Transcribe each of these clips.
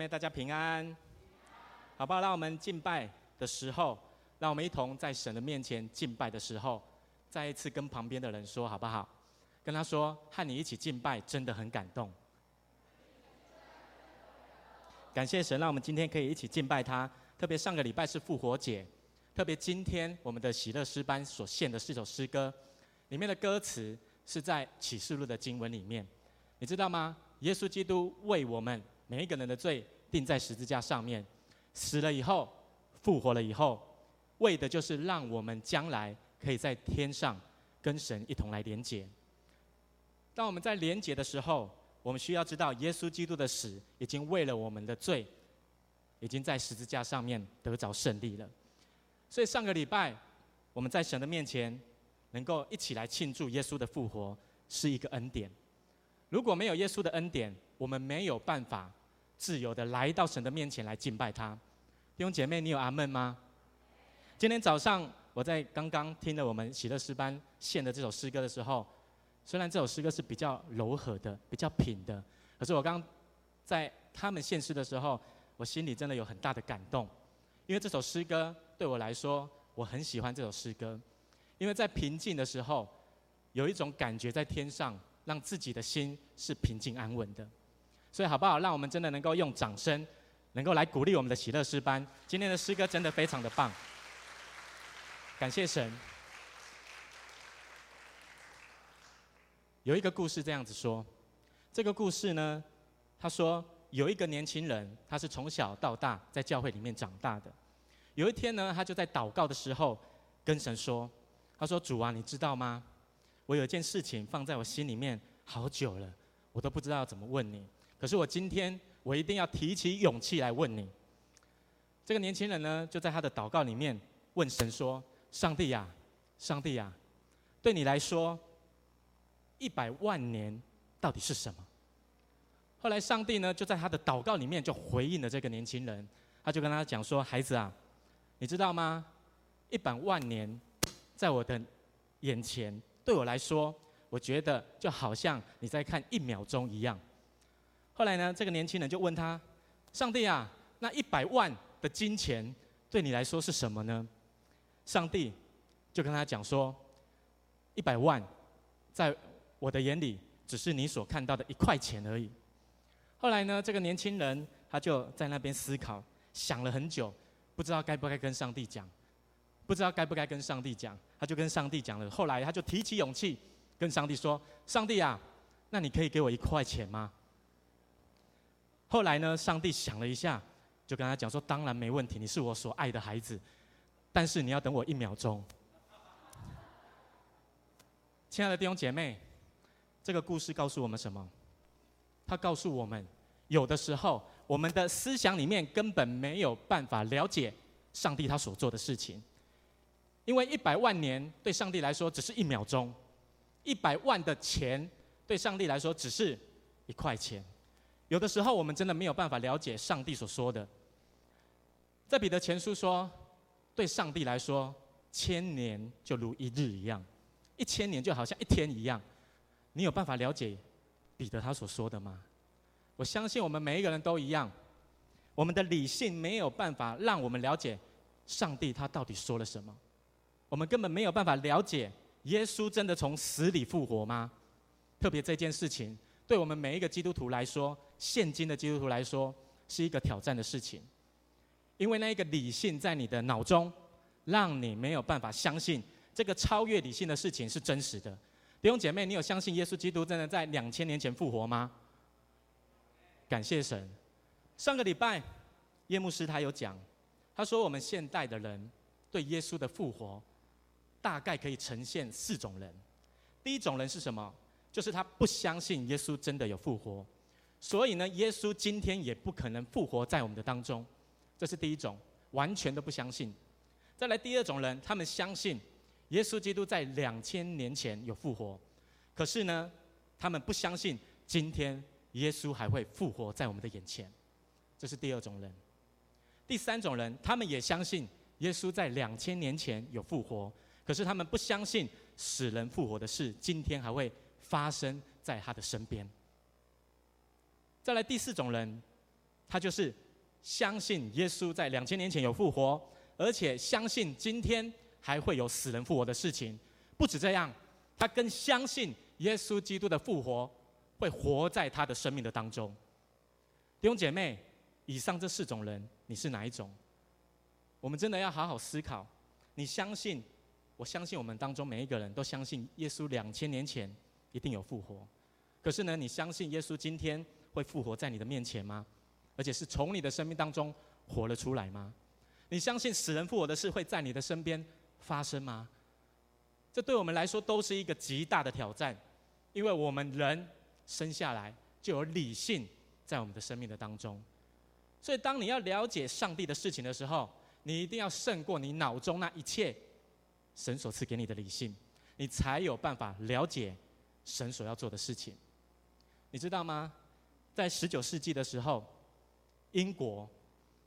愿大家平安，好不好？让我们敬拜的时候，让我们一同在神的面前敬拜的时候，再一次跟旁边的人说，好不好？跟他说，和你一起敬拜真的很感动。感谢神，让我们今天可以一起敬拜他。特别上个礼拜是复活节，特别今天我们的喜乐诗班所献的是一首诗歌，里面的歌词是在启示录的经文里面，你知道吗？耶稣基督为我们。每一个人的罪钉在十字架上面，死了以后，复活了以后，为的就是让我们将来可以在天上跟神一同来连结。当我们在连结的时候，我们需要知道，耶稣基督的死已经为了我们的罪，已经在十字架上面得着胜利了。所以上个礼拜我们在神的面前能够一起来庆祝耶稣的复活，是一个恩典。如果没有耶稣的恩典，我们没有办法。自由的来到神的面前来敬拜他，弟兄姐妹，你有阿门吗？今天早上我在刚刚听了我们喜乐诗班献的这首诗歌的时候，虽然这首诗歌是比较柔和的、比较平的，可是我刚在他们献诗的时候，我心里真的有很大的感动，因为这首诗歌对我来说，我很喜欢这首诗歌，因为在平静的时候，有一种感觉在天上，让自己的心是平静安稳的。所以好不好？让我们真的能够用掌声，能够来鼓励我们的喜乐诗班。今天的诗歌真的非常的棒，感谢神。有一个故事这样子说，这个故事呢，他说有一个年轻人，他是从小到大在教会里面长大的。有一天呢，他就在祷告的时候跟神说：“他说主啊，你知道吗？我有一件事情放在我心里面好久了，我都不知道怎么问你。”可是我今天，我一定要提起勇气来问你。这个年轻人呢，就在他的祷告里面问神说：“上帝呀，上帝呀，对你来说，一百万年到底是什么？”后来上帝呢，就在他的祷告里面就回应了这个年轻人，他就跟他讲说：“孩子啊，你知道吗？一百万年，在我的眼前，对我来说，我觉得就好像你在看一秒钟一样。”后来呢，这个年轻人就问他：“上帝啊，那一百万的金钱对你来说是什么呢？”上帝就跟他讲说：“一百万，在我的眼里只是你所看到的一块钱而已。”后来呢，这个年轻人他就在那边思考，想了很久，不知道该不该跟上帝讲，不知道该不该跟上帝讲，他就跟上帝讲了。后来他就提起勇气跟上帝说：“上帝啊，那你可以给我一块钱吗？”后来呢，上帝想了一下，就跟他讲说：“当然没问题，你是我所爱的孩子，但是你要等我一秒钟。”亲爱的弟兄姐妹，这个故事告诉我们什么？他告诉我们，有的时候我们的思想里面根本没有办法了解上帝他所做的事情，因为一百万年对上帝来说只是一秒钟，一百万的钱对上帝来说只是一块钱。有的时候，我们真的没有办法了解上帝所说的。在彼得前书说，对上帝来说，千年就如一日一样，一千年就好像一天一样。你有办法了解彼得他所说的吗？我相信我们每一个人都一样，我们的理性没有办法让我们了解上帝他到底说了什么。我们根本没有办法了解耶稣真的从死里复活吗？特别这件事情。对我们每一个基督徒来说，现今的基督徒来说，是一个挑战的事情，因为那一个理性在你的脑中，让你没有办法相信这个超越理性的事情是真实的。弟兄姐妹，你有相信耶稣基督真的在两千年前复活吗？感谢神。上个礼拜，叶牧师他有讲，他说我们现代的人对耶稣的复活，大概可以呈现四种人。第一种人是什么？就是他不相信耶稣真的有复活，所以呢，耶稣今天也不可能复活在我们的当中，这是第一种，完全都不相信。再来第二种人，他们相信耶稣基督在两千年前有复活，可是呢，他们不相信今天耶稣还会复活在我们的眼前，这是第二种人。第三种人，他们也相信耶稣在两千年前有复活，可是他们不相信死人复活的事，今天还会。发生在他的身边。再来第四种人，他就是相信耶稣在两千年前有复活，而且相信今天还会有死人复活的事情。不止这样，他更相信耶稣基督的复活会活在他的生命的当中。弟兄姐妹，以上这四种人，你是哪一种？我们真的要好好思考。你相信？我相信我们当中每一个人都相信耶稣两千年前一定有复活。可是呢，你相信耶稣今天会复活在你的面前吗？而且是从你的生命当中活了出来吗？你相信死人复活的事会在你的身边发生吗？这对我们来说都是一个极大的挑战，因为我们人生下来就有理性在我们的生命的当中。所以，当你要了解上帝的事情的时候，你一定要胜过你脑中那一切。神所赐给你的理性，你才有办法了解神所要做的事情。你知道吗？在十九世纪的时候，英国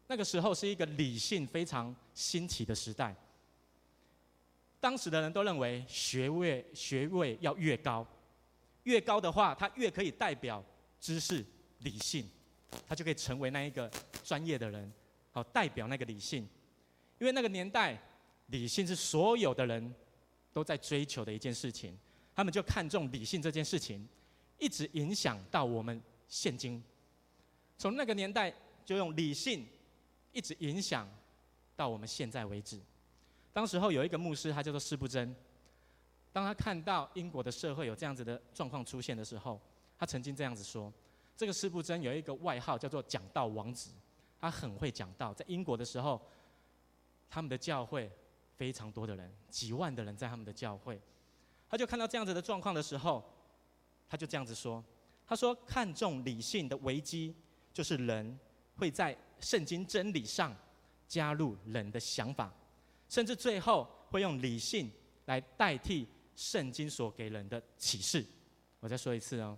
那个时候是一个理性非常新奇的时代。当时的人都认为学位学位要越高，越高的话，他越可以代表知识理性，他就可以成为那一个专业的人，好代表那个理性。因为那个年代。理性是所有的人都在追求的一件事情，他们就看重理性这件事情，一直影响到我们现今。从那个年代就用理性一直影响到我们现在为止。当时候有一个牧师，他叫做施布真，当他看到英国的社会有这样子的状况出现的时候，他曾经这样子说：这个施布真有一个外号叫做讲道王子，他很会讲道。在英国的时候，他们的教会。非常多的人，几万的人在他们的教会，他就看到这样子的状况的时候，他就这样子说：“他说，看重理性的危机，就是人会在圣经真理上加入人的想法，甚至最后会用理性来代替圣经所给人的启示。”我再说一次哦，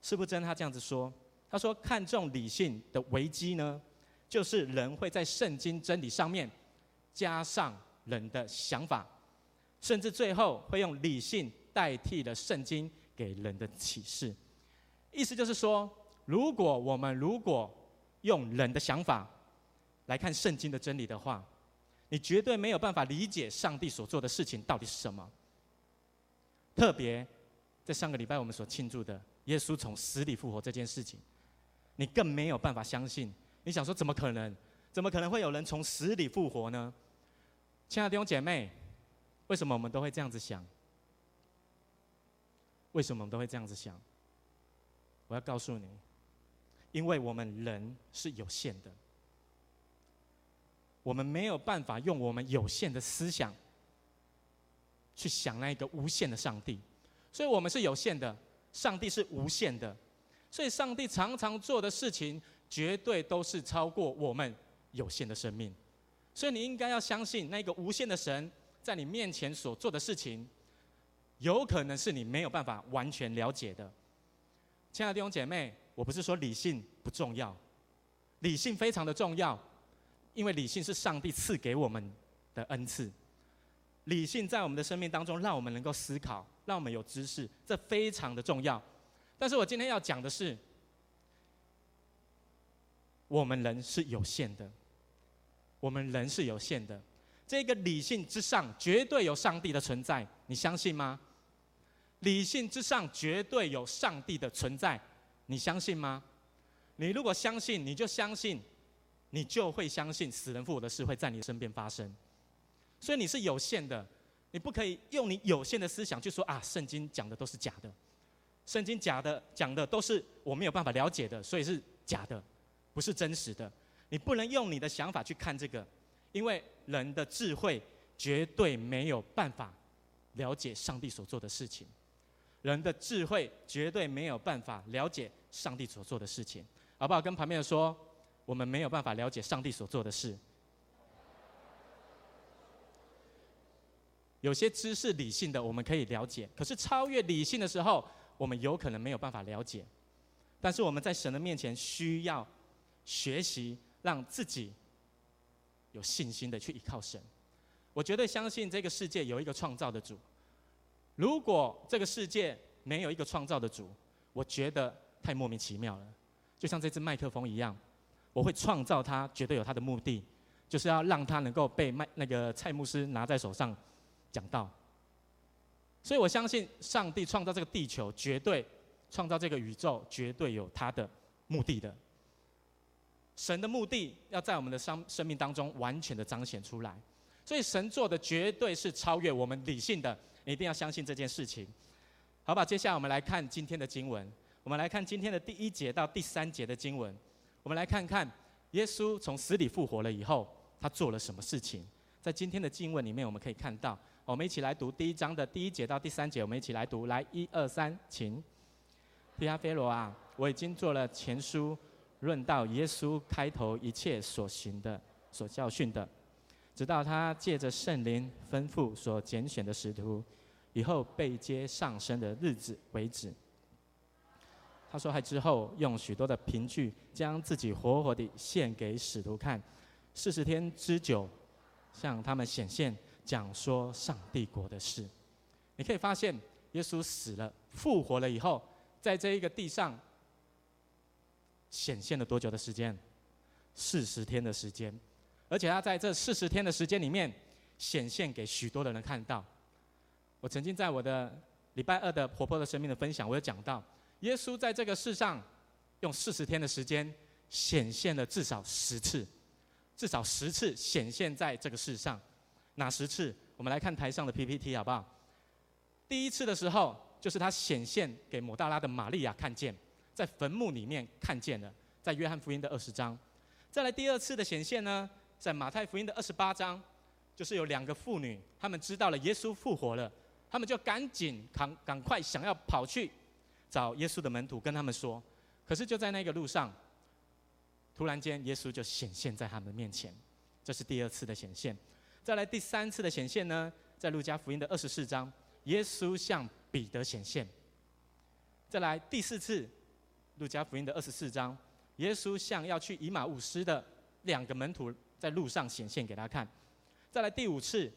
司布真他这样子说：“他说，看重理性的危机呢，就是人会在圣经真理上面加上。”人的想法，甚至最后会用理性代替了圣经给人的启示。意思就是说，如果我们如果用人的想法来看圣经的真理的话，你绝对没有办法理解上帝所做的事情到底是什么。特别在上个礼拜我们所庆祝的耶稣从死里复活这件事情，你更没有办法相信。你想说，怎么可能？怎么可能会有人从死里复活呢？亲爱的弟兄姐妹，为什么我们都会这样子想？为什么我们都会这样子想？我要告诉你，因为我们人是有限的，我们没有办法用我们有限的思想去想那一个无限的上帝，所以我们是有限的，上帝是无限的，所以上帝常常做的事情，绝对都是超过我们有限的生命。所以你应该要相信那个无限的神在你面前所做的事情，有可能是你没有办法完全了解的。亲爱的弟兄姐妹，我不是说理性不重要，理性非常的重要，因为理性是上帝赐给我们的恩赐。理性在我们的生命当中，让我们能够思考，让我们有知识，这非常的重要。但是我今天要讲的是，我们人是有限的。我们人是有限的，这个理性之上绝对有上帝的存在，你相信吗？理性之上绝对有上帝的存在，你相信吗？你如果相信，你就相信，你就会相信死人复活的事会在你身边发生。所以你是有限的，你不可以用你有限的思想去说啊，圣经讲的都是假的，圣经假的讲的都是我没有办法了解的，所以是假的，不是真实的。你不能用你的想法去看这个，因为人的智慧绝对没有办法了解上帝所做的事情。人的智慧绝对没有办法了解上帝所做的事情，好不好？跟旁边的说，我们没有办法了解上帝所做的事。有些知识理性的我们可以了解，可是超越理性的时候，我们有可能没有办法了解。但是我们在神的面前需要学习。让自己有信心的去依靠神，我绝对相信这个世界有一个创造的主。如果这个世界没有一个创造的主，我觉得太莫名其妙了。就像这支麦克风一样，我会创造它，绝对有它的目的，就是要让它能够被麦那个蔡牧师拿在手上讲道。所以我相信上帝创造这个地球，绝对创造这个宇宙，绝对有他的目的的。神的目的要在我们的生生命当中完全的彰显出来，所以神做的绝对是超越我们理性的，你一定要相信这件事情。好吧，接下来我们来看今天的经文，我们来看今天的第一节到第三节的经文。我们来看看耶稣从死里复活了以后，他做了什么事情。在今天的经文里面，我们可以看到，我们一起来读第一章的第一节到第三节。我们一起来读，来，一二三，请。提阿非罗啊，我已经做了前书，论到耶稣开头一切所行的、所教训的，直到他借着圣灵吩咐所拣选的使徒，以后被接上升的日子为止。他说：“还之后，用许多的凭据，将自己活活地献给使徒看，四十天之久，向他们显现，讲说上帝国的事。你可以发现，耶稣死了，复活了以后，在这一个地上显现了多久的时间？四十天的时间，而且他在这四十天的时间里面，显现给许多的人看到。我曾经在我的礼拜二的活泼的生命的分享，我有讲到。”耶稣在这个世上用四十天的时间显现了至少十次，至少十次显现在这个世上。哪十次？我们来看台上的 PPT 好不好？第一次的时候，就是他显现给抹大拉的玛利亚看见，在坟墓里面看见了，在约翰福音的二十章。再来第二次的显现呢，在马太福音的二十八章，就是有两个妇女，她们知道了耶稣复活了，他们就赶紧赶赶快想要跑去。找耶稣的门徒跟他们说，可是就在那个路上，突然间耶稣就显现在他们面前，这是第二次的显现。再来第三次的显现呢，在路加福音的二十四章，耶稣向彼得显现。再来第四次，路加福音的二十四章，耶稣向要去以马忤斯的两个门徒在路上显现给他看。再来第五次，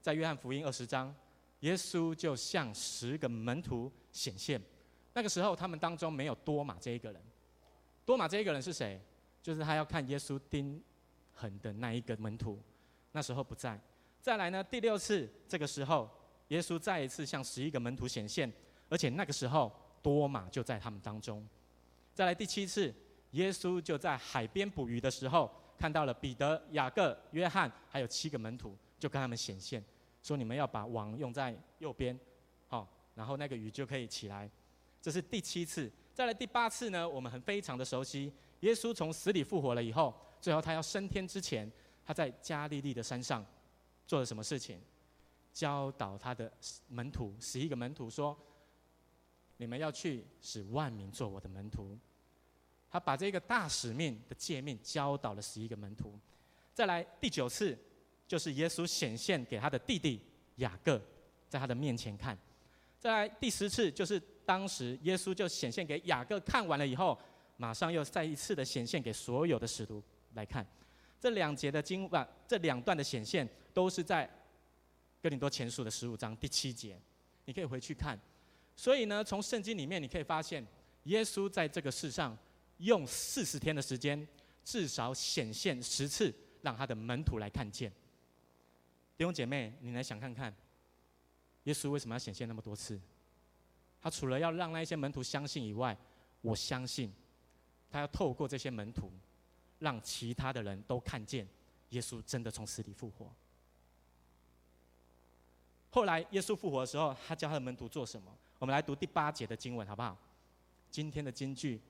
在约翰福音二十章，耶稣就向十个门徒显现。那个时候，他们当中没有多马这一个人。多马这一个人是谁？就是他要看耶稣钉痕的那一个门徒。那时候不在。再来呢，第六次，这个时候，耶稣再一次向十一个门徒显现，而且那个时候多马就在他们当中。再来第七次，耶稣就在海边捕鱼的时候，看到了彼得、雅各、约翰，还有七个门徒，就跟他们显现，说：“你们要把网用在右边，好，然后那个鱼就可以起来。”这是第七次，再来第八次呢？我们很非常的熟悉，耶稣从死里复活了以后，最后他要升天之前，他在加利利的山上做了什么事情？教导他的门徒，十一个门徒说：“你们要去使万民做我的门徒。”他把这个大使命的诫命教导了十一个门徒。再来第九次，就是耶稣显现给他的弟弟雅各，在他的面前看。再来第十次，就是。当时耶稣就显现给雅各看完了以后，马上又再一次的显现给所有的使徒来看。这两节的经文，这两段的显现都是在哥林多前书的十五章第七节，你可以回去看。所以呢，从圣经里面你可以发现，耶稣在这个世上用四十天的时间，至少显现十次，让他的门徒来看见。弟兄姐妹，你来想看看，耶稣为什么要显现那么多次？他除了要让那些门徒相信以外，我相信，他要透过这些门徒，让其他的人都看见耶稣真的从死里复活。后来耶稣复活的时候，他教他的门徒做什么？我们来读第八节的经文，好不好？今天的金句，《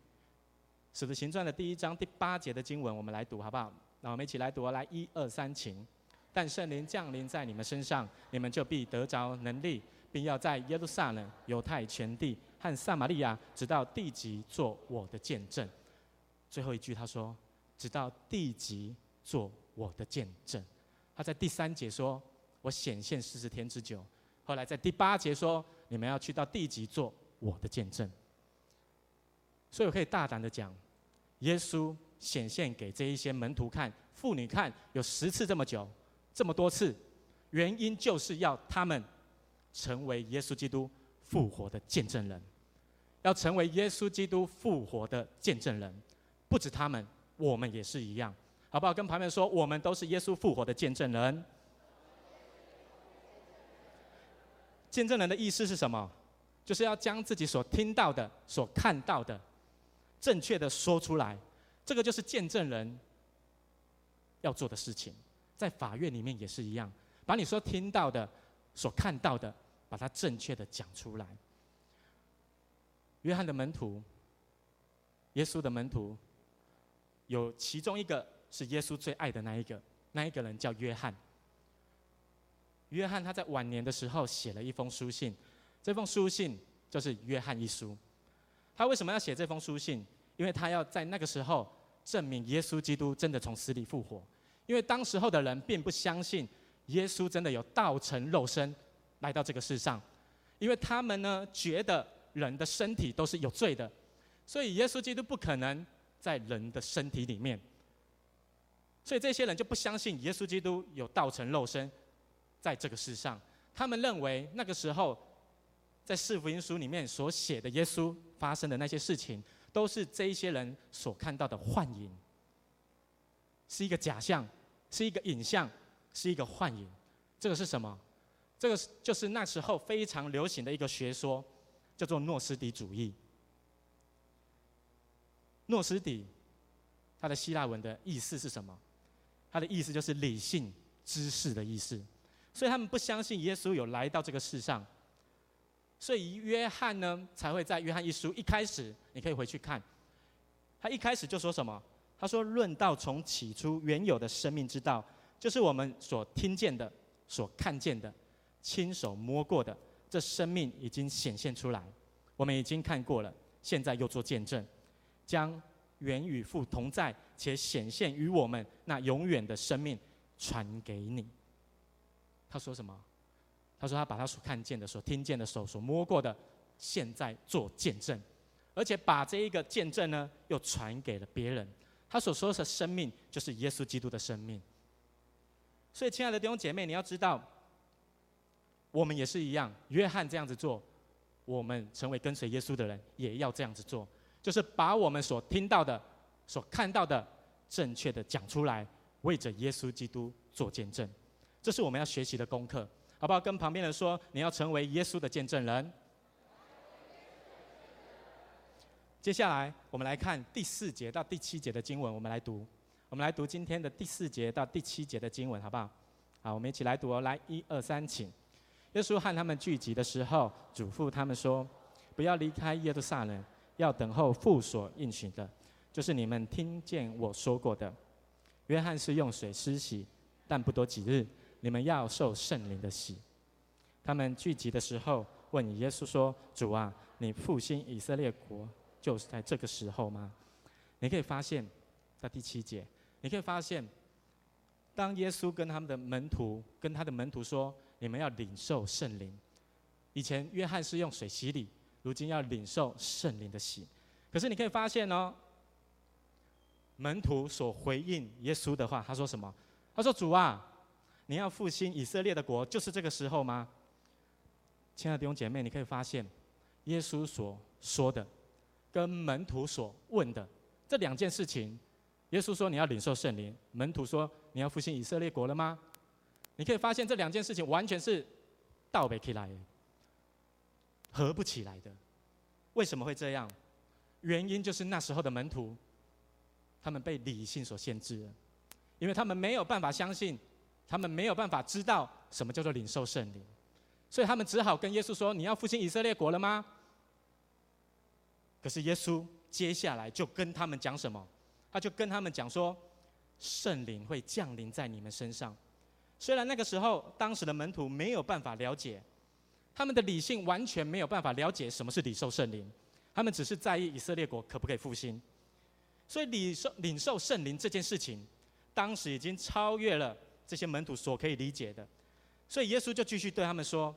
使徒行传》的第一章第八节的经文，我们来读，好不好？那我们一起来读，来一二三，请。但圣灵降临在你们身上，你们就必得着能力。并要在耶路撒冷、犹太全地和撒玛利亚，直到地极，做我的见证。最后一句他说：“直到地极，做我的见证。”他在第三节说：“我显现四十天之久。”后来在第八节说：“你们要去到地极，做我的见证。”所以我可以大胆的讲，耶稣显现给这一些门徒看、妇女看，有十次这么久，这么多次，原因就是要他们。成为耶稣基督复活的见证人，要成为耶稣基督复活的见证人，不止他们，我们也是一样，好不好？跟旁边说，我们都是耶稣复活的见证人。见证人的意思是什么？就是要将自己所听到的、所看到的，正确的说出来。这个就是见证人要做的事情。在法院里面也是一样，把你所听到的、所看到的，把它正确的讲出来。约翰的门徒，耶稣的门徒，有其中一个是耶稣最爱的那一个，那一个人叫约翰。约翰他在晚年的时候写了一封书信，这封书信就是《约翰一书》。他为什么要写这封书信？因为他要在那个时候证明耶稣基督真的从死里复活。因为当时候的人并不相信耶稣真的有道成肉身来到这个世上，因为他们呢觉得人的身体都是有罪的，所以耶稣基督不可能在人的身体里面，所以这些人就不相信耶稣基督有道成肉身在这个世上。他们认为那个时候在四福音书里面所写的耶稣发生的那些事情，都是这一些人所看到的幻影，是一个假象，是一个影像，是一个幻影。这个是什么？这个就是那时候非常流行的一个学说。叫做诺斯底主义。诺斯底，它的希腊文的意思是什么？它的意思就是理性、知识的意思。所以他们不相信耶稣有来到这个世上。所以约翰呢，才会在约翰一书一开始，你可以回去看，他一开始就说什么？他说：“论道从起初原有的生命之道，就是我们所听见的、所看见的、亲手摸过的。”这生命已经显现出来，我们已经看过了，现在又做见证，将原与父同在且显现于我们那永远的生命传给你。他说什么？他说他把他所看见的、所听见的、手所摸过的，现在做见证，而且把这一个见证呢，又传给了别人。他所说的生命，就是耶稣基督的生命。所以，亲爱的弟兄姐妹，你要知道。我们也是一样，约翰这样子做，我们成为跟随耶稣的人也要这样子做，就是把我们所听到的、所看到的，正确的讲出来，为着耶稣基督做见证。这是我们要学习的功课，好不好？跟旁边人说，你要成为耶稣的见证人。接下来，我们来看第四节到第七节的经文，我们来读。我们来读今天的第四节到第七节的经文，好不好？好，我们一起来读哦。来，一二三，请。耶稣和他们聚集的时候，嘱咐他们说：“不要离开耶路撒冷，要等候父所应许的，就是你们听见我说过的。约翰是用水施洗，但不多几日，你们要受圣灵的洗。”他们聚集的时候，问耶稣说：“主啊，你复兴以色列国，就是在这个时候吗？”你可以发现，在第七节，你可以发现，当耶稣跟他们的门徒，跟他的门徒说。你们要领受圣灵。以前约翰是用水洗礼，如今要领受圣灵的洗。可是你可以发现哦，门徒所回应耶稣的话，他说什么？他说：“主啊，你要复兴以色列的国，就是这个时候吗？”亲爱的弟兄姐妹，你可以发现，耶稣所说的，跟门徒所问的这两件事情，耶稣说你要领受圣灵，门徒说你要复兴以色列国了吗？你可以发现这两件事情完全是倒背起来的，合不起来的。为什么会这样？原因就是那时候的门徒，他们被理性所限制了，因为他们没有办法相信，他们没有办法知道什么叫做领受圣灵，所以他们只好跟耶稣说：“你要复兴以色列国了吗？”可是耶稣接下来就跟他们讲什么？他就跟他们讲说：“圣灵会降临在你们身上。”虽然那个时候，当时的门徒没有办法了解，他们的理性完全没有办法了解什么是领受圣灵，他们只是在意以色列国可不可以复兴。所以领受领受圣灵这件事情，当时已经超越了这些门徒所可以理解的。所以耶稣就继续对他们说：“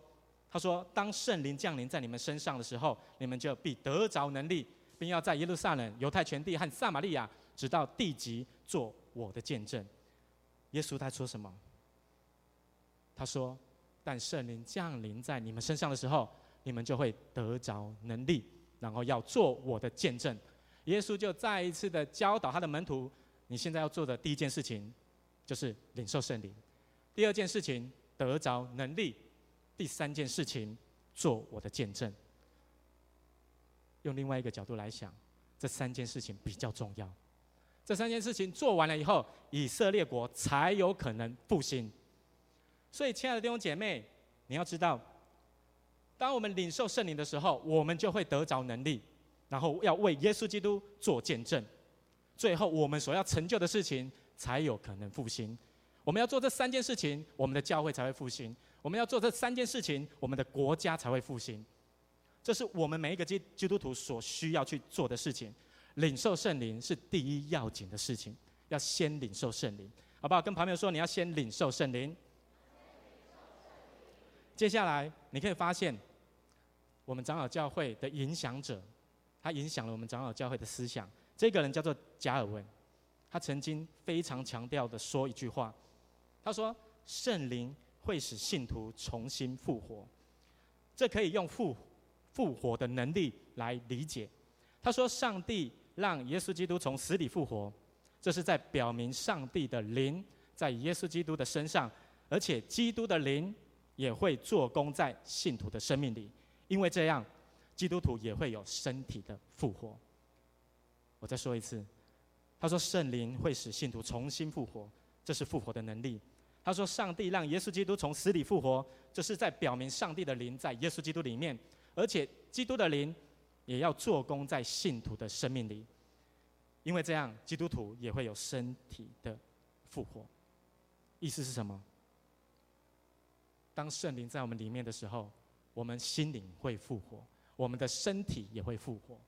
他说，当圣灵降临在你们身上的时候，你们就必得着能力，并要在耶路撒冷、犹太全地和撒玛利亚，直到地极，做我的见证。”耶稣他说什么？他说：“但圣灵降临在你们身上的时候，你们就会得着能力，然后要做我的见证。”耶稣就再一次的教导他的门徒，你现在要做的第一件事情，就是领受圣灵；第二件事情，得着能力；第三件事情，做我的见证。用另外一个角度来想，这三件事情比较重要。这三件事情做完了以后，以色列国才有可能复兴。所以，亲爱的弟兄姐妹，你要知道，当我们领受圣灵的时候，我们就会得着能力，然后要为耶稣基督做见证。最后，我们所要成就的事情才有可能复兴。我们要做这三件事情，我们的教会才会复兴；我们要做这三件事情，我们的国家才会复兴。这是我们每一个基基督徒所需要去做的事情。领受圣灵是第一要紧的事情，要先领受圣灵，好不好？跟旁边说，你要先领受圣灵。接下来，你可以发现，我们长老教会的影响者，他影响了我们长老教会的思想。这个人叫做加尔文，他曾经非常强调的说一句话，他说：“圣灵会使信徒重新复活。”这可以用复复活的能力来理解。他说：“上帝让耶稣基督从死里复活，这是在表明上帝的灵在耶稣基督的身上，而且基督的灵也会做工在信徒的生命里，因为这样，基督徒也会有身体的复活。”我再说一次，他说：“圣灵会使信徒重新复活，这是复活的能力。”他说：“上帝让耶稣基督从死里复活，这是在表明上帝的灵在耶稣基督里面，而且基督的灵也要做工在信徒的生命里，因为这样，基督徒也会有身体的复活。”意思是什么？当圣灵在我们里面的时候，我们心灵会复活，我们的身体也会复活。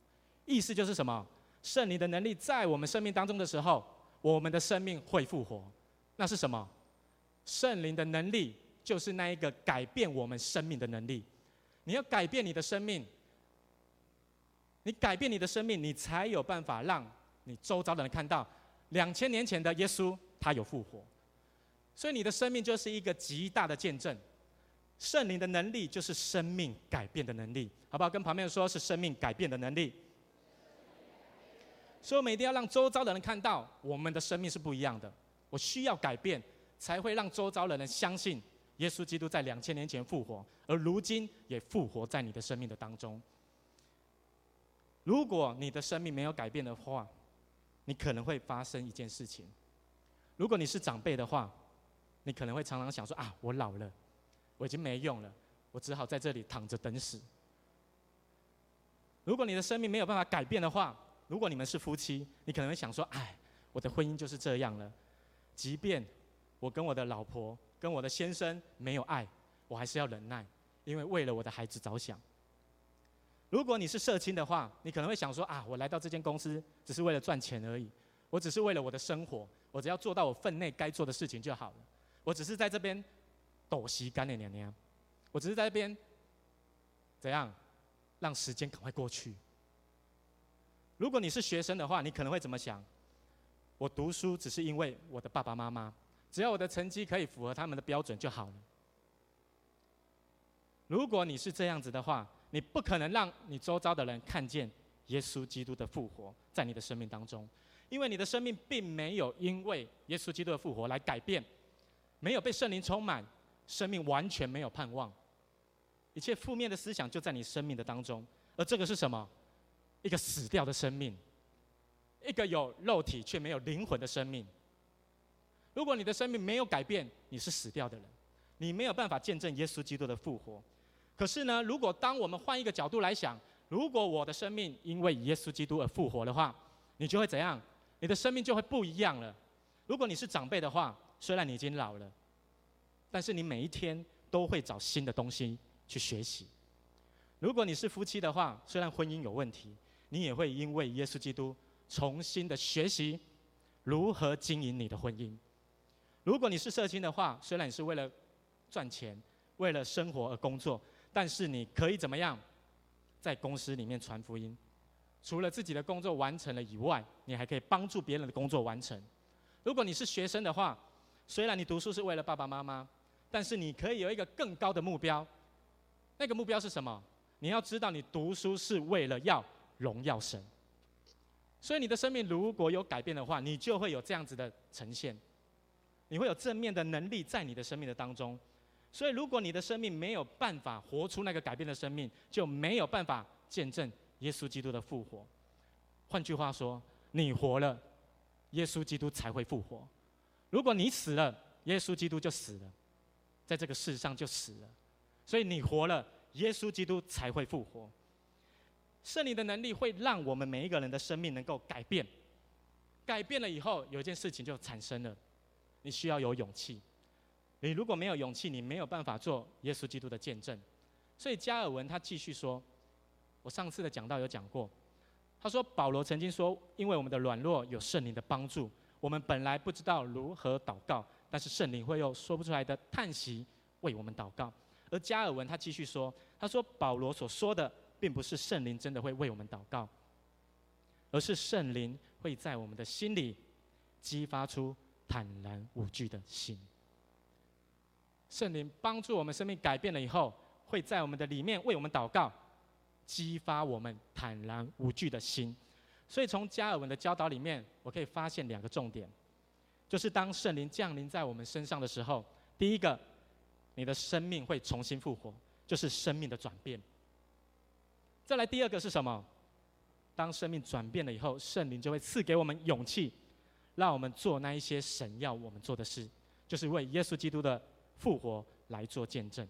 意思就是什么？圣灵的能力在我们生命当中的时候，我们的生命会复活。那是什么？圣灵的能力就是那一个改变我们生命的能力。你要改变你的生命，你改变你的生命，你才有办法让你周遭的人看到两千年前的耶稣他有复活。所以你的生命就是一个极大的见证。圣灵的能力就是生命改变的能力，好不好？跟旁边说，是生命改变的能力。所以，我们一定要让周遭的人看到，我们的生命是不一样的。我需要改变，才会让周遭的人相信耶稣基督在两千年前复活，而如今也复活在你的生命的当中。如果你的生命没有改变的话，你可能会发生一件事情。如果你是长辈的话，你可能会常常想说：啊，我老了，我已经没用了，我只好在这里躺着等死。如果你的生命没有办法改变的话，如果你们是夫妻，你可能会想说：“哎，我的婚姻就是这样了。即便我跟我的老婆、跟我的先生没有爱，我还是要忍耐，因为为了我的孩子着想。”如果你是社青的话，你可能会想说：“啊，我来到这间公司只是为了赚钱而已，我只是为了我的生活，我只要做到我分内该做的事情就好了。我只是在这边抖席干的娘娘，我只是在这边怎样让时间赶快过去。”如果你是学生的话，你可能会怎么想？我读书只是因为我的爸爸妈妈，只要我的成绩可以符合他们的标准就好了。如果你是这样子的话，你不可能让你周遭的人看见耶稣基督的复活在你的生命当中，因为你的生命并没有因为耶稣基督的复活来改变，没有被圣灵充满，生命完全没有盼望，一切负面的思想就在你生命的当中，而这个是什么？一个死掉的生命，一个有肉体却没有灵魂的生命。如果你的生命没有改变，你是死掉的人，你没有办法见证耶稣基督的复活。可是呢，如果当我们换一个角度来想，如果我的生命因为耶稣基督而复活的话，你就会怎样？你的生命就会不一样了。如果你是长辈的话，虽然你已经老了，但是你每一天都会找新的东西去学习。如果你是夫妻的话，虽然婚姻有问题。你也会因为耶稣基督重新的学习如何经营你的婚姻。如果你是社青的话，虽然你是为了赚钱、为了生活而工作，但是你可以怎么样，在公司里面传福音？除了自己的工作完成了以外，你还可以帮助别人的工作完成。如果你是学生的话，虽然你读书是为了爸爸妈妈，但是你可以有一个更高的目标。那个目标是什么？你要知道，你读书是为了要。荣耀神，所以你的生命如果有改变的话，你就会有这样子的呈现，你会有正面的能力在你的生命的当中。所以，如果你的生命没有办法活出那个改变的生命，就没有办法见证耶稣基督的复活。换句话说，你活了，耶稣基督才会复活；如果你死了，耶稣基督就死了，在这个世上就死了。所以你活了，耶稣基督才会复活。圣灵的能力会让我们每一个人的生命能够改变。改变了以后，有一件事情就产生了，你需要有勇气。你如果没有勇气，你没有办法做耶稣基督的见证。所以加尔文他继续说，我上次的讲道有讲过，他说保罗曾经说，因为我们的软弱有圣灵的帮助，我们本来不知道如何祷告，但是圣灵会用说不出来的叹息为我们祷告。而加尔文他继续说，他说保罗所说的，并不是圣灵真的会为我们祷告，而是圣灵会在我们的心里激发出坦然无惧的心。圣灵帮助我们生命改变了以后，会在我们的里面为我们祷告，激发我们坦然无惧的心。所以从加尔文的教导里面，我可以发现两个重点，就是当圣灵降临在我们身上的时候，第一个，你的生命会重新复活，就是生命的转变。再来第二个是什么？当生命转变了以后，圣灵就会赐给我们勇气，让我们做那一些神要我们做的事，就是为耶稣基督的。复活来做见证，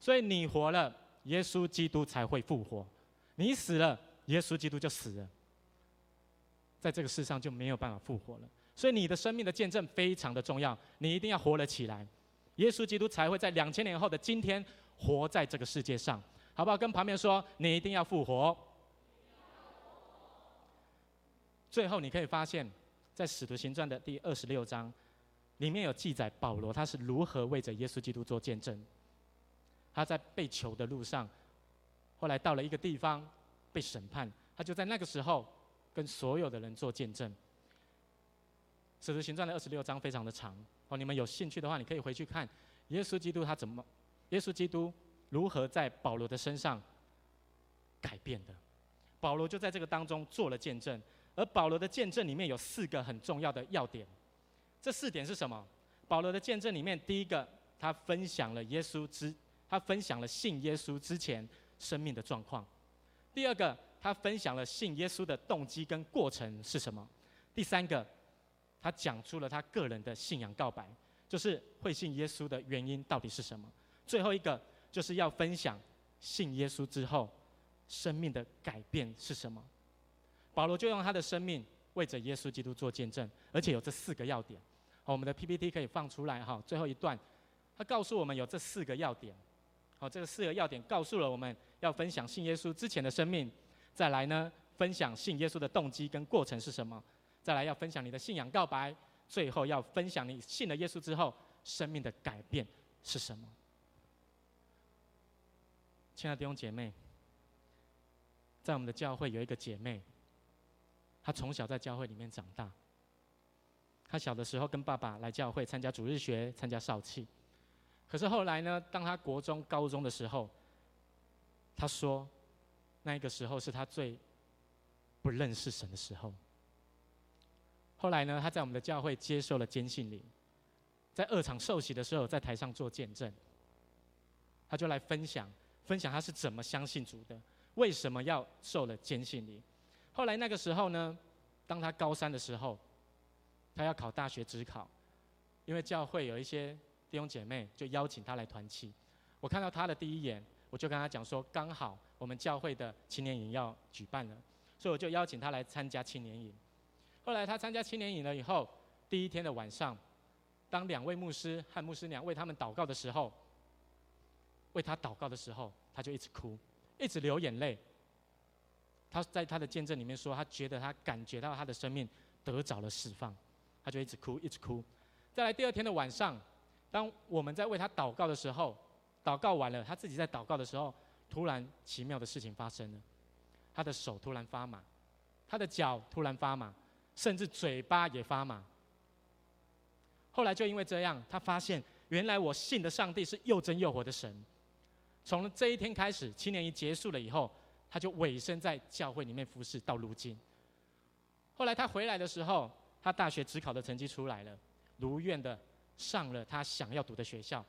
所以你活了，耶稣基督才会复活；你死了，耶稣基督就死了，在这个世上就没有办法复活了。所以你的生命的见证非常的重要，你一定要活了起来，耶稣基督才会在两千年后的今天活在这个世界上，好不好？跟旁边说，你一定要复活。最后你可以发现，在使徒行传的第二十六章。里面有记载保罗他是如何为着耶稣基督做见证。他在被囚的路上，后来到了一个地方被审判，他就在那个时候跟所有的人做见证。使徒行传的二十六章非常的长哦，你们有兴趣的话，你可以回去看耶稣基督他怎么，耶稣基督如何在保罗的身上改变的。保罗就在这个当中做了见证，而保罗的见证里面有四个很重要的要点。这四点是什么？保罗的见证里面，第一个，他分享了耶稣之，他分享了信耶稣之前生命的状况；第二个，他分享了信耶稣的动机跟过程是什么；第三个，他讲出了他个人的信仰告白，就是会信耶稣的原因到底是什么；最后一个，就是要分享信耶稣之后生命的改变是什么。保罗就用他的生命为着耶稣基督做见证，而且有这四个要点。好，我们的 PPT 可以放出来哈。最后一段，他告诉我们有这四个要点。好，这个四个要点告诉了我们要分享信耶稣之前的生命，再来呢，分享信耶稣的动机跟过程是什么，再来要分享你的信仰告白，最后要分享你信了耶稣之后生命的改变是什么。亲爱的弟兄姐妹，在我们的教会有一个姐妹，他从小在教会里面长大。他小的时候跟爸爸来教会参加主日学、参加少庆，可是后来呢，当他国中、高中的时候，他说，那个时候是他最不认识神的时候。后来呢，他在我们的教会接受了坚信灵，在二场受洗的时候，在台上做见证，他就来分享，分享他是怎么相信主的，为什么要受了坚信灵。后来那个时候呢，当他高三的时候。他要考大学指考，因为教会有一些弟兄姐妹就邀请他来团契。我看到他的第一眼，我就跟他讲说，刚好我们教会的青年营要举办了，所以我就邀请他来参加青年营。后来他参加青年营了以后，第一天的晚上，当两位牧师和牧师娘为他们祷告的时候，为他祷告的时候，他就一直哭，一直流眼泪。他在他的见证里面说，他觉得他感觉到他的生命得着了释放。他就一直哭，一直哭。再来第二天的晚上，当我们在为他祷告的时候，祷告完了，他自己在祷告的时候，突然奇妙的事情发生了。他的手突然发麻，他的脚突然发麻，甚至嘴巴也发麻。后来就因为这样，他发现原来我信的上帝是又真又活的神。从这一天开始，七年一结束了以后，他就委身在教会里面服侍到如今。后来他回来的时候，他大学只考的成绩出来了，如愿的上了他想要读的学校，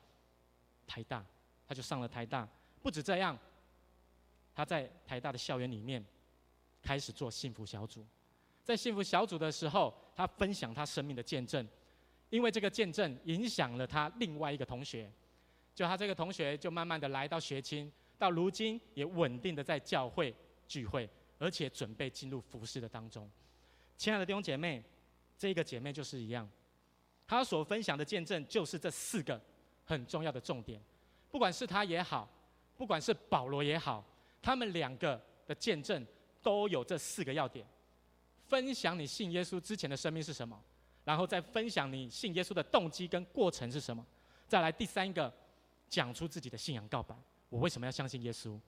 台大，他就上了台大。不止这样，他在台大的校园里面开始做幸福小组，在幸福小组的时候，他分享他生命的见证，因为这个见证影响了他另外一个同学，就他这个同学就慢慢的来到学青，到如今也稳定的在教会聚会，而且准备进入服事的当中。亲爱的弟兄姐妹，这个姐妹就是一样，她所分享的见证就是这四个很重要的重点。不管是她也好，不管是保罗也好，他们两个的见证都有这四个要点：分享你信耶稣之前的生命是什么，然后再分享你信耶稣的动机跟过程是什么，再来第三个，讲出自己的信仰告白：我为什么要相信耶稣？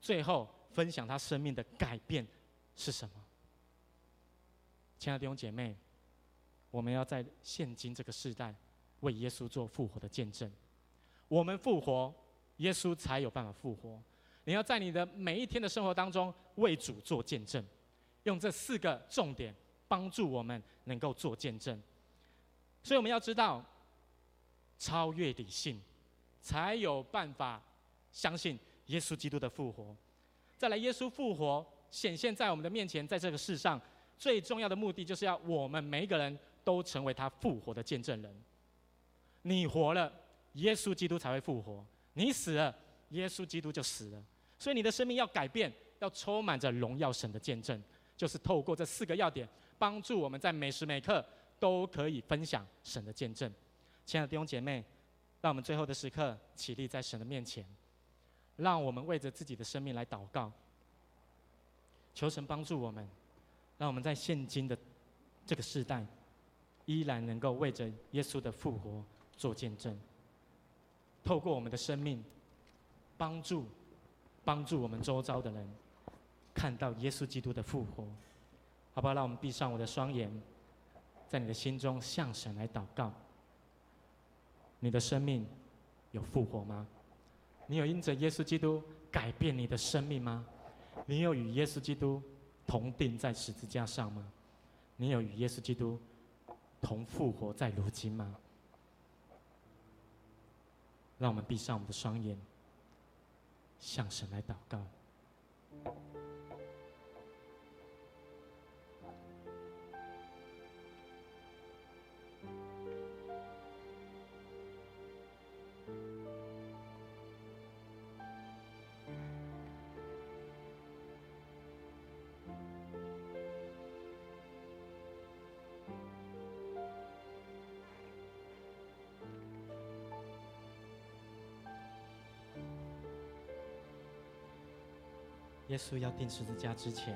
最后分享他生命的改变是什么。亲爱的弟兄姐妹，我们要在现今这个时代为耶稣做复活的见证。我们复活，耶稣才有办法复活。你要在你的每一天的生活当中为主做见证，用这四个重点帮助我们能够做见证。所以我们要知道，超越理性，才有办法相信耶稣基督的复活。再来，耶稣复活显现在我们的面前，在这个世上。最重要的目的就是要我们每一个人都成为他复活的见证人。你活了，耶稣基督才会复活；你死了，耶稣基督就死了。所以你的生命要改变，要充满着荣耀神的见证，就是透过这四个要点，帮助我们在每时每刻都可以分享神的见证。亲爱的弟兄姐妹，让我们最后的时刻起立在神的面前，让我们为着自己的生命来祷告，求神帮助我们。让我们在现今的这个时代，依然能够为着耶稣的复活做见证，透过我们的生命，帮助帮助我们周遭的人看到耶稣基督的复活，好不好？让我们闭上我的双眼，在你的心中向神来祷告。你的生命有复活吗？你有因着耶稣基督改变你的生命吗？你有与耶稣基督同定在十字架上吗？你有与耶稣基督同复活在如今吗？让我们闭上我们的双眼，向神来祷告。耶稣要钉十字架之前，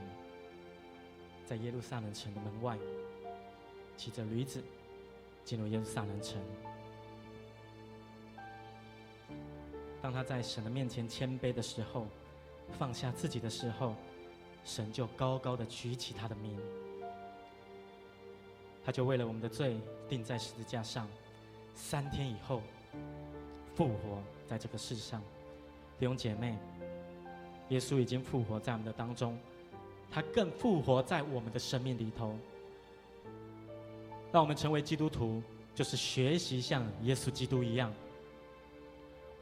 在耶路撒冷城的门外，骑着驴子进入耶路撒冷城。当他在神的面前谦卑的时候，放下自己的时候，神就高高的举起他的名。他就为了我们的罪钉在十字架上，三天以后复活在这个世上。弟兄姐妹。耶稣已经复活在我们的当中，他更复活在我们的生命里头。让我们成为基督徒，就是学习像耶稣基督一样，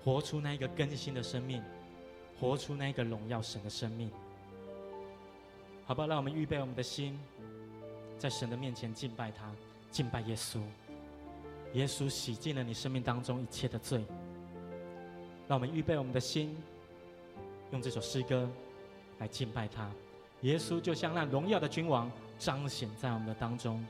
活出那一个更新的生命，活出那一个荣耀神的生命。好吧，让我们预备我们的心，在神的面前敬拜他，敬拜耶稣。耶稣洗净了你生命当中一切的罪。让我们预备我们的心。用这首诗歌来敬拜他，耶稣就像那荣耀的君王，彰显在我们的当中。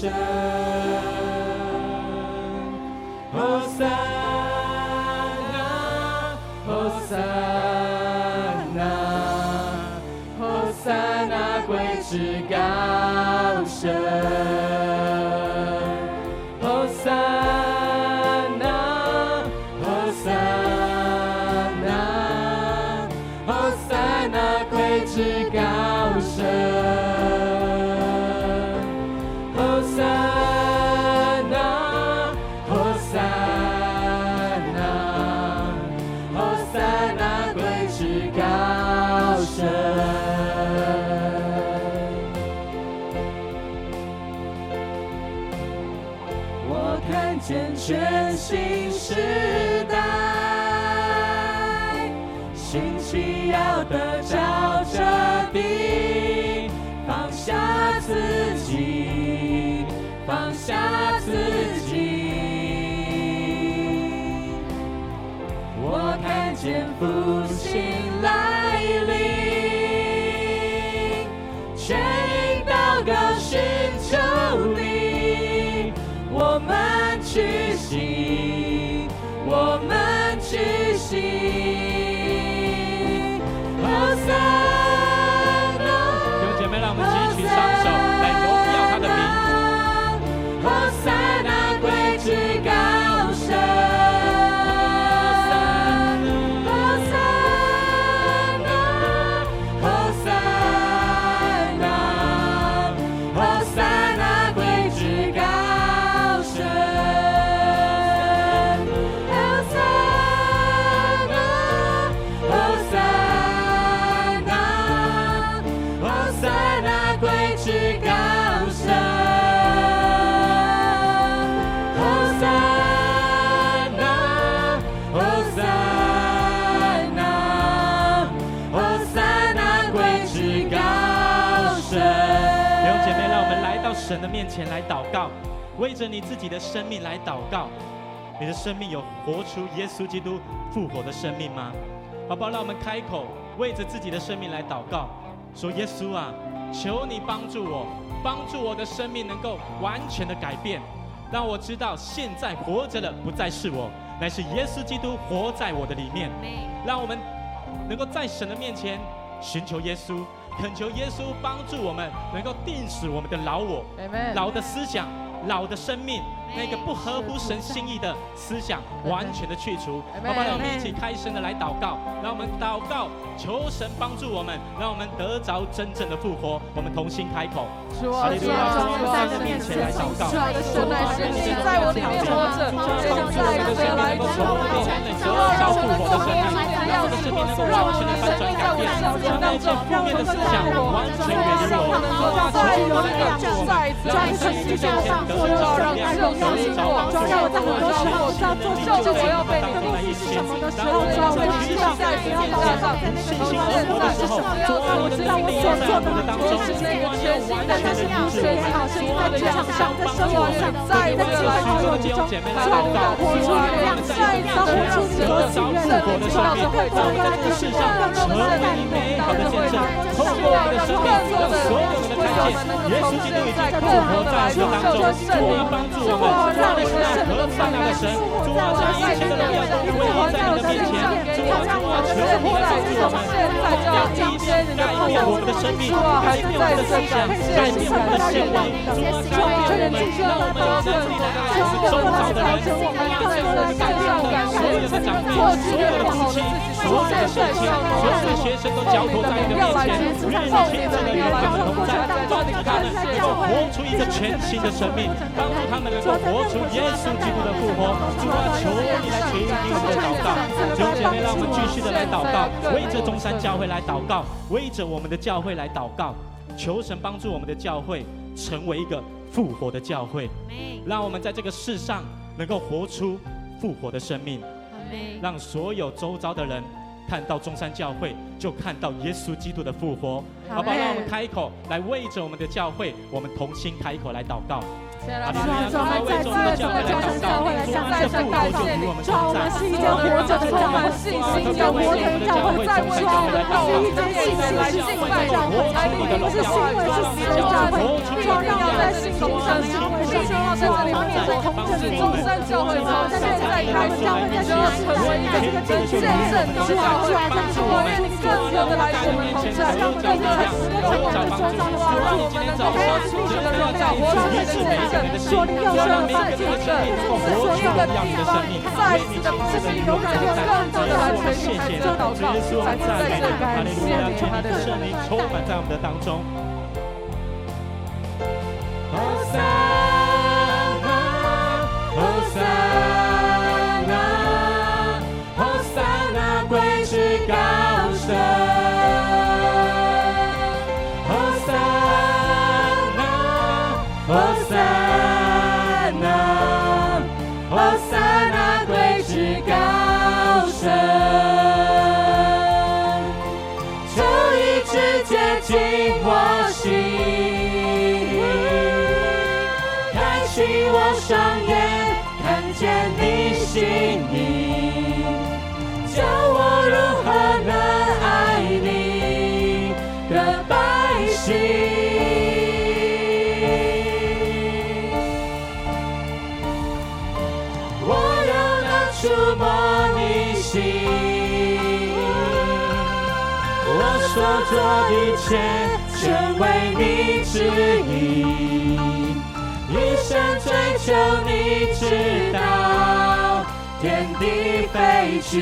身噢三呐噢三呐噢三干复兴来临，全报告！是。祷告为着你自己的生命来祷告。你的生命有活出耶稣基督复活的生命吗？好不好？让我们开口为着自己的生命来祷告说耶稣啊求你帮助我帮助我的生命能够完全的改变。让我知道现在活着的不再是我乃是耶稣基督活在我的里面。让我们能够在神的面前寻求耶稣恳求耶稣帮助我们能够定死我们的老我老的思想老的生命。那个不合乎神心意的思想完全的去除。好吧，让我们一起开声的来祷告，让我们祷告，求神帮助我们，让我们得着真正的复活。我们同心开口，哈，在面前来祷告，主啊，愿你在我里面活着，主啊，我们的生命能够从里得着复活的生命。让我们的生命能够完全的翻转改变，让那些负面的思想完全远我。主啊，求你来帮助我，让我们在你的前得力量。相信我，装在我在很多时候，我是装作秀，就只有。被你攻击是什么的时候，知道我知道在不要下在那个时候，在那个时候，我知道我所做的很多事情，我全心的但是你学习，好是至在职场上，在生活上，在在个机会好友之中，知要活出力量，在要活出你的心愿，在，让这世代到的生，需让更多的人。我们基督已经复活在我们当中，主啊，帮助我们，主，让我们的圣灵充满我们，一切在你的面前给你们看一下我们全新的赛季的状态就要第一天人我们的生命还有另的一个感谢感谢我们的县委感谢我们的我们的县委书记来到了现场感谢我们的所有的长辈和的父亲所有的社区所有的学生都交托在我们的面前所以你现在的人的把这个舞他们活出一个全新的生命帮助他们能活出耶稣基督的复活祝他们求你来学院第一的高考就这样让我们继续的来祷告，为着中山教会来祷告，为着我们的教会来祷告，求神帮助我们的教会成为一个复活的教会，让我们在这个世上。能够活出复活的生命，让所有周遭的人看到中山教会，就看到耶稣基督的复活。好不好？让我们开口来为着我们的教会，我们同心开口来祷告。主啊，主啊，在这个中山教会来向再神感谢你。主啊，我们是一间活着的教会，是一间活着的教会。在主啊，我们是一间信心是敬拜教会，不是行为是死的教会。主啊，让我们在信心上行为上，甚至里面是同着你中山教会，主啊，现在他们教会在需要成为一个这个见证的教会。主啊，在主啊，愿你更多的来与我们同在，让我们在这个成长的中上的时候，让我们能够发出这个荣耀，活出这个见证。说你又说，世界，这是所有的地方，再次的不是永远的有更多的来垂听孩子的祷告，再次再次感谢你，求你的圣灵充满在我们的当中。君我心，开启我双眼，看见你心意。所做的一切全为你指引。一生追求你，直到天地飞去。